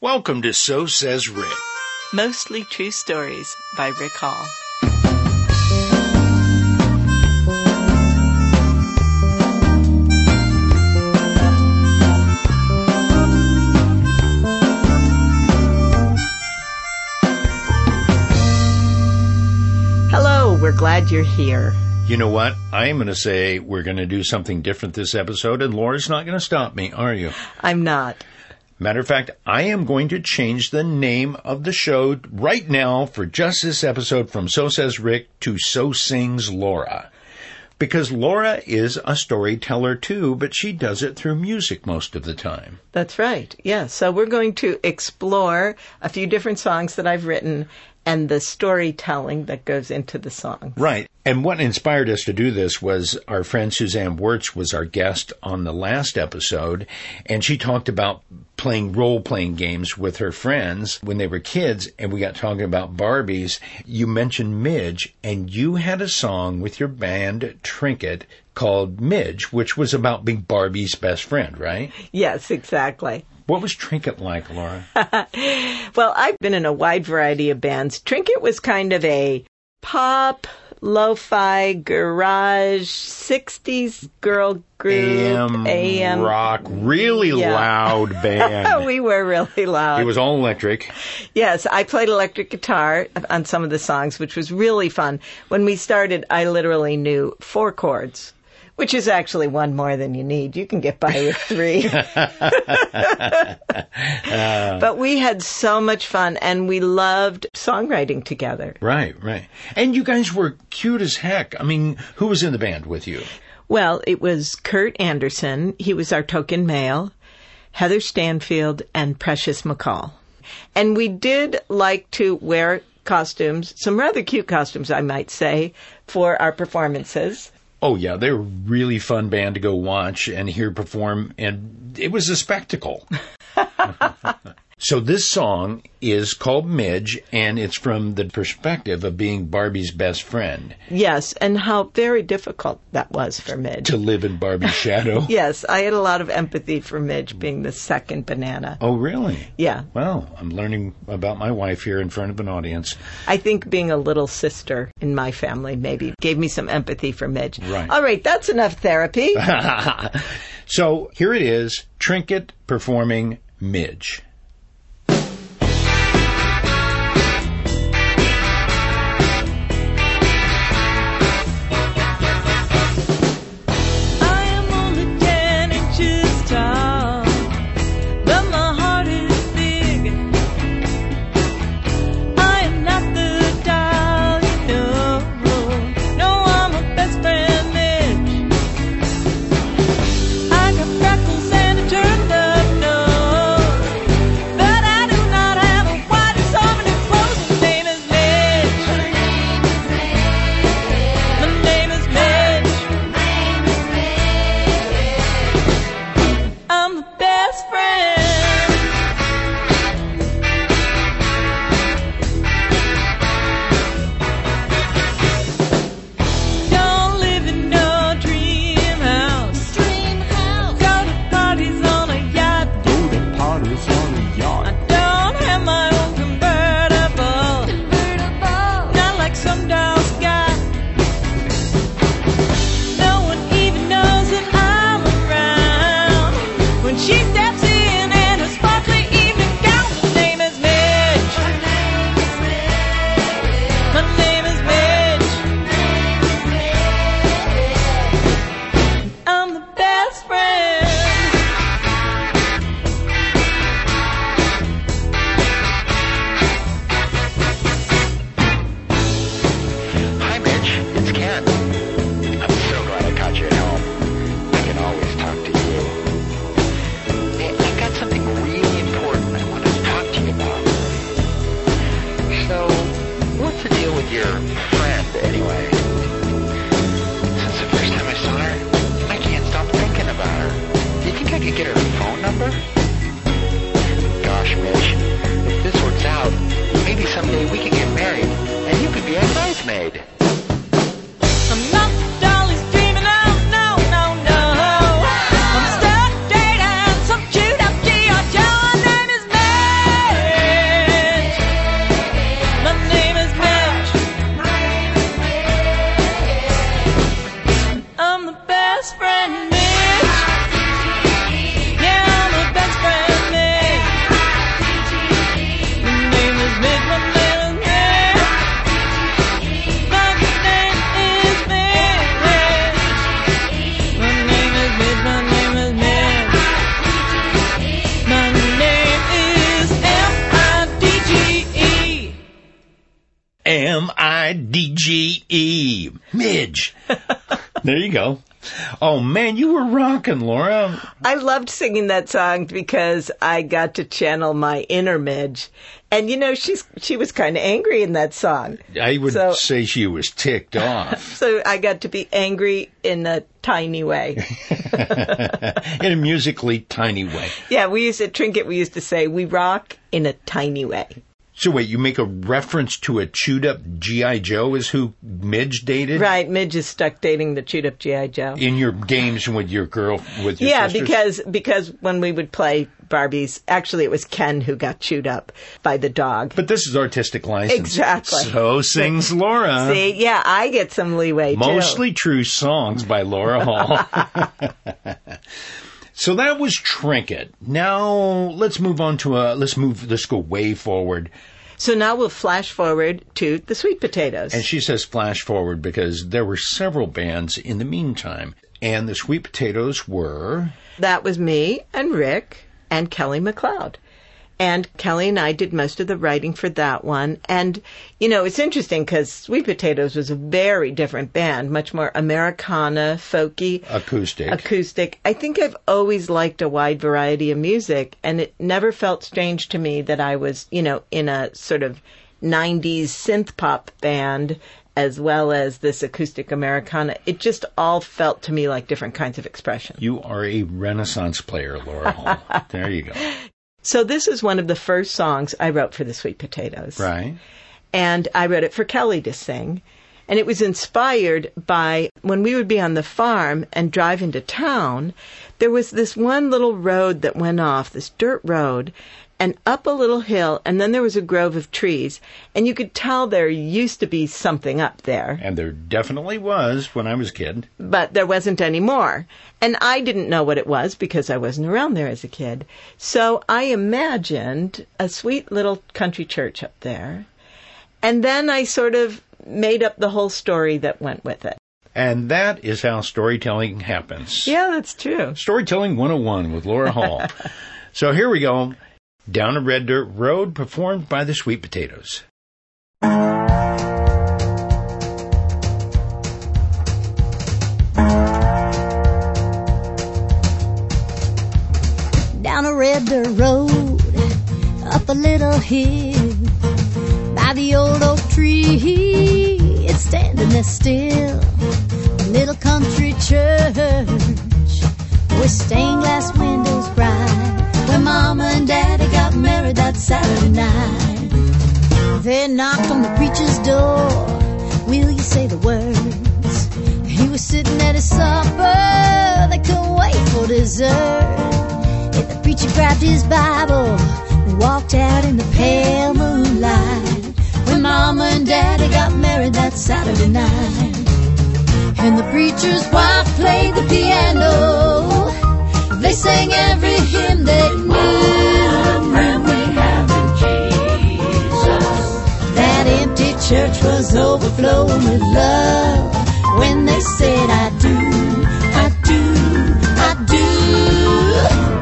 Welcome to So Says Rick. Mostly True Stories by Rick Hall. Hello, we're glad you're here. You know what? I am going to say we're going to do something different this episode, and Laura's not going to stop me, are you? I'm not. Matter of fact, I am going to change the name of the show right now for just this episode from So Says Rick to So Sings Laura. Because Laura is a storyteller too, but she does it through music most of the time. That's right. Yeah. So we're going to explore a few different songs that I've written and the storytelling that goes into the songs. Right. And what inspired us to do this was our friend Suzanne Wirtz was our guest on the last episode, and she talked about playing role playing games with her friends when they were kids, and we got talking about Barbies. You mentioned Midge, and you had a song with your band Trinket called Midge, which was about being Barbie's best friend, right? Yes, exactly. What was Trinket like, Laura? well, I've been in a wide variety of bands. Trinket was kind of a pop, lo-fi, garage, 60s girl group, AM, rock, really Yeah. loud band. Oh, we were really loud. it was all electric. Yes, I played electric guitar on some of the songs, which was really fun. When we started, I literally knew four chords, which is actually one more than you need. You can get by with three. Uh, but we had so much fun and we loved songwriting together. Right, right. And you guys were cute as heck. I mean, who was in the band with you? Well, it was Kurt Anderson. He was our token male, Heather Stanfield, and Precious McCall. And we did like to wear costumes, some rather cute costumes, I might say, for our performances. Oh yeah, they were a really fun band to go watch and hear perform, and it was a spectacle. so this song is called Midge, and it's from the perspective of being Barbie's best friend Yes, and how very difficult that was for Midge. to live in Barbie's shadow. Yes, I had a lot of empathy for Midge being the second banana. Oh really? Yeah, Well, I'm learning about my wife here in front of an audience. I think being a little sister in my family maybe gave me some empathy for Midge. Right. All right, that's enough therapy. so here it is, Trinket performing Midge. M I D G E. Midge. there you go. Oh man, you were rocking, Laura. I loved singing that song because I got to channel my inner Midge. And you know, she's she was kind of angry in that song. I would So- say she was ticked off So I got to be angry in a tiny way. in a musically tiny way. yeah, we used at Trinket we used to say we rock in a tiny way. So wait, you make a reference to a chewed up GI Joe is who Midge dated Right, Midge is stuck dating the chewed up GI Joe. in your games with your girl with your Yeah, sisters? because because when we would play Barbies, actually it was Ken who got chewed up by the dog. But this is artistic license. Exactly. So sings Laura. See, yeah, I get some leeway too. Mostly true songs by Laura Hall. so that was Trinket. Now let's move on to a let's move let's go way forward. So now we'll flash forward to the sweet potatoes. And she says flash forward because there were several bands in the meantime. And the Sweet Potatoes were that was me and Rick and Kelly McLeod. And Kelly and I did most of the writing for that one. And, you know, it's interesting because Sweet Potatoes was a very different band, much more Americana, folky, acoustic. acoustic. I think I've always liked a wide variety of music, and it never felt strange to me that I was, you know, in a sort of 90s synth pop band as well as this acoustic Americana. It just all felt to me like different kinds of expression. you are a renaissance player, Laura Hall. there you go. So this is one of the first songs I wrote for the Sweet Potatoes. Right. and I wrote it for Kelly to sing. And it was inspired by when we would be on the farm and drive into town, there was this one little road that went off, this dirt road, and up a little hill, and then there was a grove of trees, and you could tell there used to be something up there And there definitely was when I was a kid. but there wasn't any more. And I didn't know what it was because I wasn't around there as a kid. So I imagined a sweet little country church up there. And then I sort of made up the whole story that went with it. And that is how storytelling happens. Yeah, that's true. Storytelling 101 with Laura Hall. so here we go. Down a Red Dirt Road, performed by the Sweet Potatoes. down a red dirt road, up a little hill, by the old oak tree, it's standing there still. A little country church with stained glass windows bright, mama and daddy got married that Saturday night. They knocked on the preacher's door. Will you say the words? He was sitting at his supper. They couldn't wait for dessert. And the preacher grabbed his Bible and walked out in the pale moonlight. When mama and daddy got married that Saturday night. And the preacher's wife played the piano. They sang every hymn they knew. Church was overflowing with love when they said, I do, I do, I do.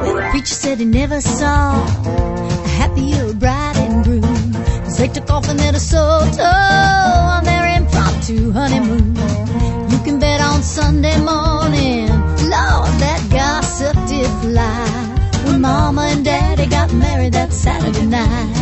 Well, the preacher said he never saw a happier bride and groom. Cause they took off in Soto on their impromptu honeymoon. You can bet on Sunday morning, Lord, that gossip did fly. When mama and daddy got married that Saturday night.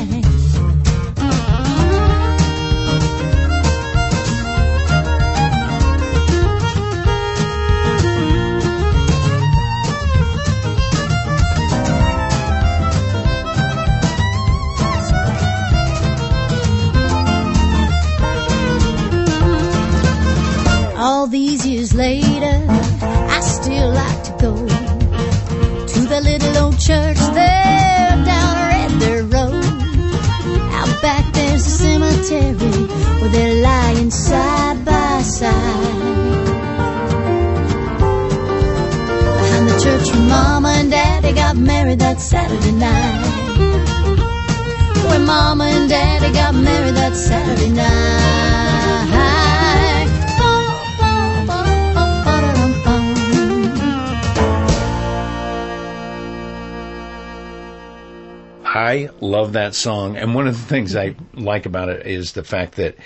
They're side by side. Behind the church where mama and daddy got married that Saturday night. Where mama and daddy got married that Saturday night. I love that song. And one of the things I like about it is the fact that,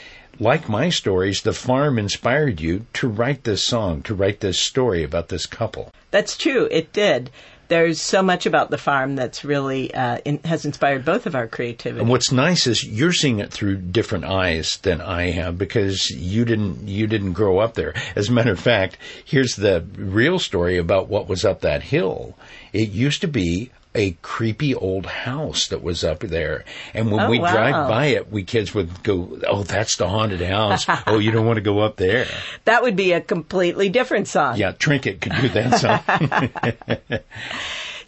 like my stories, the farm inspired you to write this song, to write this story about this couple. That's true. It did. There's so much about the farm that's really uh, in, has inspired both of our creativity. And what's nice is you're seeing it through different eyes than I have because you didn't you didn't grow up there. As a matter of fact, here's the real story about what was up that hill. It used to be a creepy old house that was up there. And when Oh, we wow. drive by it, we kids would go, "Oh, that's the haunted house. oh, you don't want to go up there." that would be a completely different song. Yeah, Trinket could do that song.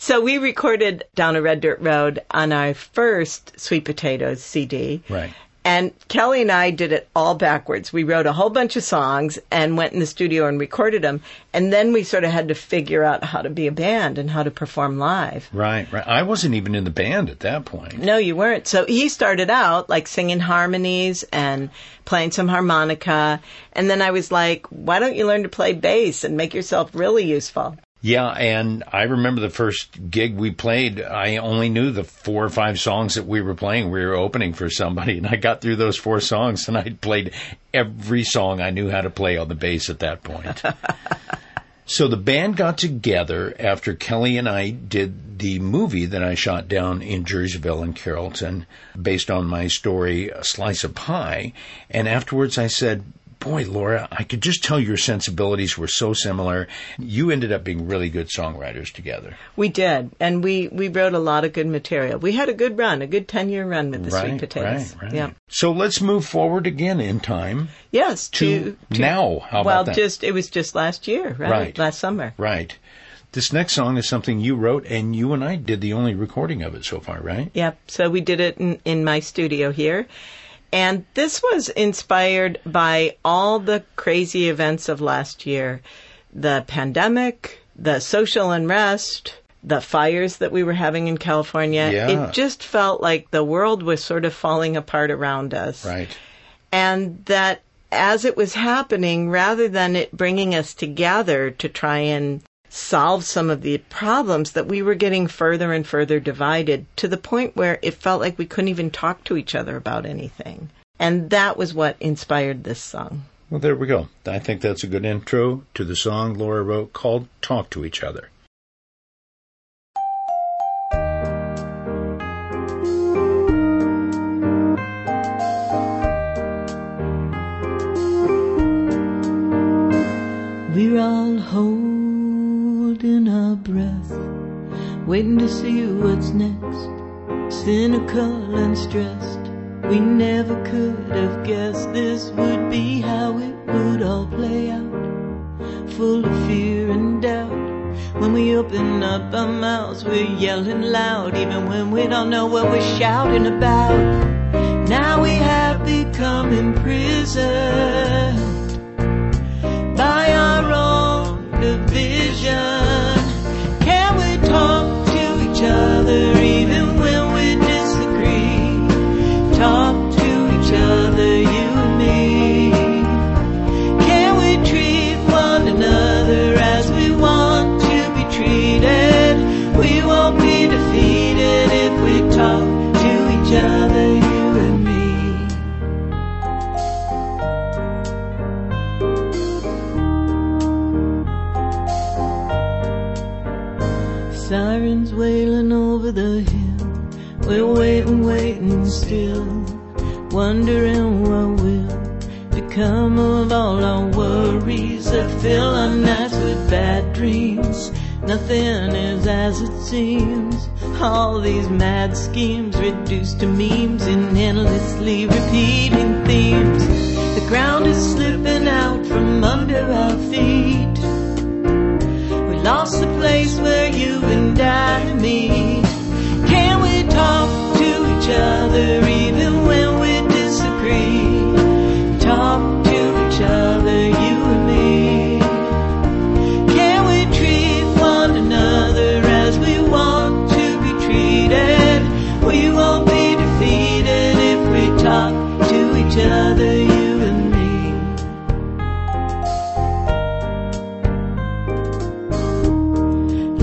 So we recorded down a red dirt road on our first Sweet Potatoes CD. Right. And Kelly and I did it all backwards. We wrote a whole bunch of songs and went in the studio and recorded them. And then we sort of had to figure out how to be a band and how to perform live. right, right. I wasn't even in the band at that point. No, you weren't. So he started out like singing harmonies and playing some harmonica. And then I was like, why don't you learn to play bass and make yourself really useful? Yeah, and I remember the first gig we played, I only knew the four or five songs that we were playing. We were opening for somebody, and I got through those four songs, and I played every song I knew how to play on the bass at that point. so the band got together after Kelly and I did the movie that I shot down in Jerseyville and Carrollton, based on my story, A Slice of Pie. And afterwards I said, Boy, Laura, I could just tell your sensibilities were so similar. You ended up being really good songwriters together. We did. And we, we wrote a lot of good material. We had a good run, a good 10 year run with the Sweet Potatoes. right, right. Yeah. So let's move forward again in time. Yes. To now. How about well, just, it was just last year, right? Right. Last summer. Right. This next song is something you wrote, and you and I did the only recording of it so far, right? Yep. So we did it in, in my studio here. And this was inspired by all the crazy events of last year the pandemic, the social unrest, the fires that we were having in California. Yeah. It just felt like the world was sort of falling apart around us. Right. And that as it was happening, rather than it bringing us together to try and solve some of the problems, that we were getting further and further divided to the point where it felt like we couldn't even talk to each other about anything. And that was what inspired this song. Well, there we go. I think that's a good intro to the song Laura wrote called Talk to Each Other. We're all holding waiting to see what's next. Cynical and stressed, we never could have guessed this would be how it would all play out. Full of fear and doubt. When we open up our mouths, we're yelling loud, even when we don't know what we're shouting about. Now we have become imprisoned by our own division.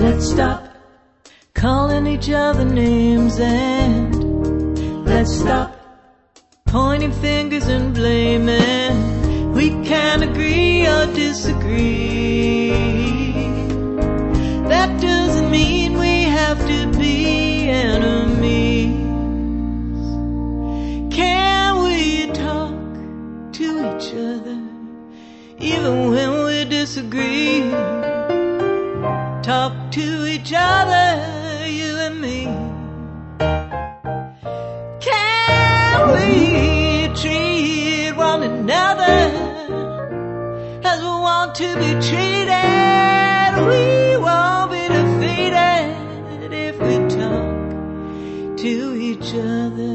Let's stop calling each other names and let's stop pointing fingers and blaming. We can agree or disagree. That doesn't mean we have to be enemies. Can we talk to each other even when we disagree? Talk to each other, you and me. Can we treat one another as we want to be treated? We won't be defeated if we talk to each other,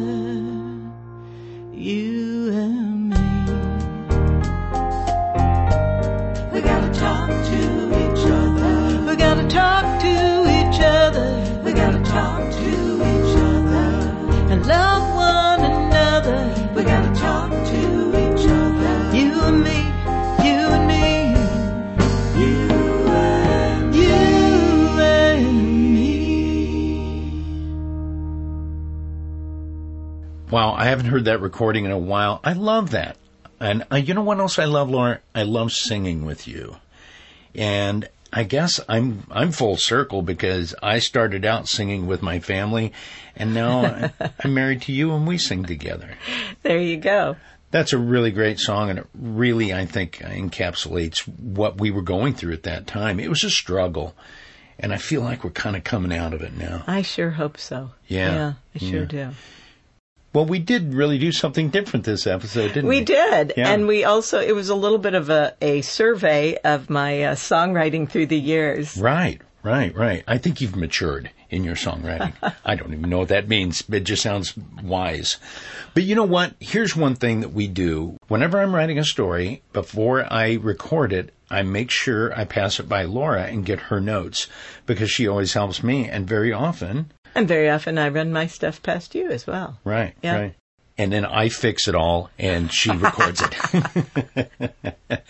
Wow, I haven't heard that recording in a while. I love that. And uh, you know what else I love, Laura? I love singing with you. And I guess I'm I'm full circle because I started out singing with my family, and now I'm married to you, and we sing together. There you go. That's a really great song, and it really, I think, encapsulates what we were going through at that time. It was a struggle, and I feel like we're kind of coming out of it now. I sure hope so. Yeah. Yeah, I sure Yeah. do. Well, we did really do something different this episode, didn't we? We did. Yeah. And we also, it was a little bit of a, a survey of my uh, songwriting through the years. Right, right, right. I think you've matured in your songwriting. I don't even know what that means. It just sounds wise. But you know what? Here's one thing that we do. Whenever I'm writing a story, before I record it, I make sure I pass it by Laura and get her notes because she always helps me. And very often, And very often I run my stuff past you as well. right, Yeah. right. And then I fix it all and she records it.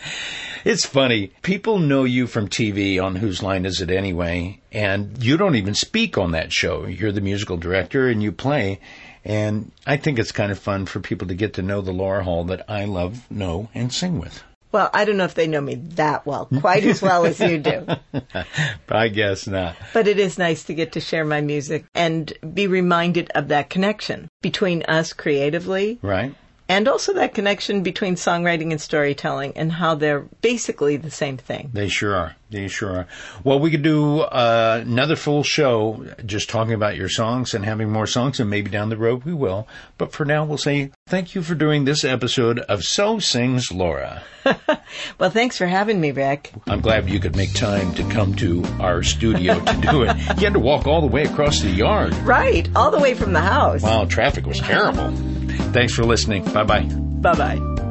it's funny. People know you from TV on Whose Line Is It Anyway? And you don't even speak on that show. You're the musical director and you play. And I think it's kind of fun for people to get to know the Laura Hall that I love, know, and sing with. Well, I don't know if they know me that well, quite as well as you do. I guess not. But it is nice to get to share my music and be reminded of that connection between us creatively Right? And also that connection between songwriting and storytelling and how they're basically the same thing. They sure are. They sure are. Well, we could do uh, another full show just talking about your songs and having more songs, and maybe down the road we will. But for now, we'll say thank you for doing this episode of So Sings Laura. Well, thanks for having me, Rick. I'm glad you could make time to come to our studio to do it. You had to walk all the way across the yard. Right, all the way from the house. Wow, traffic was terrible. Thanks for listening. Bye bye. Bye bye.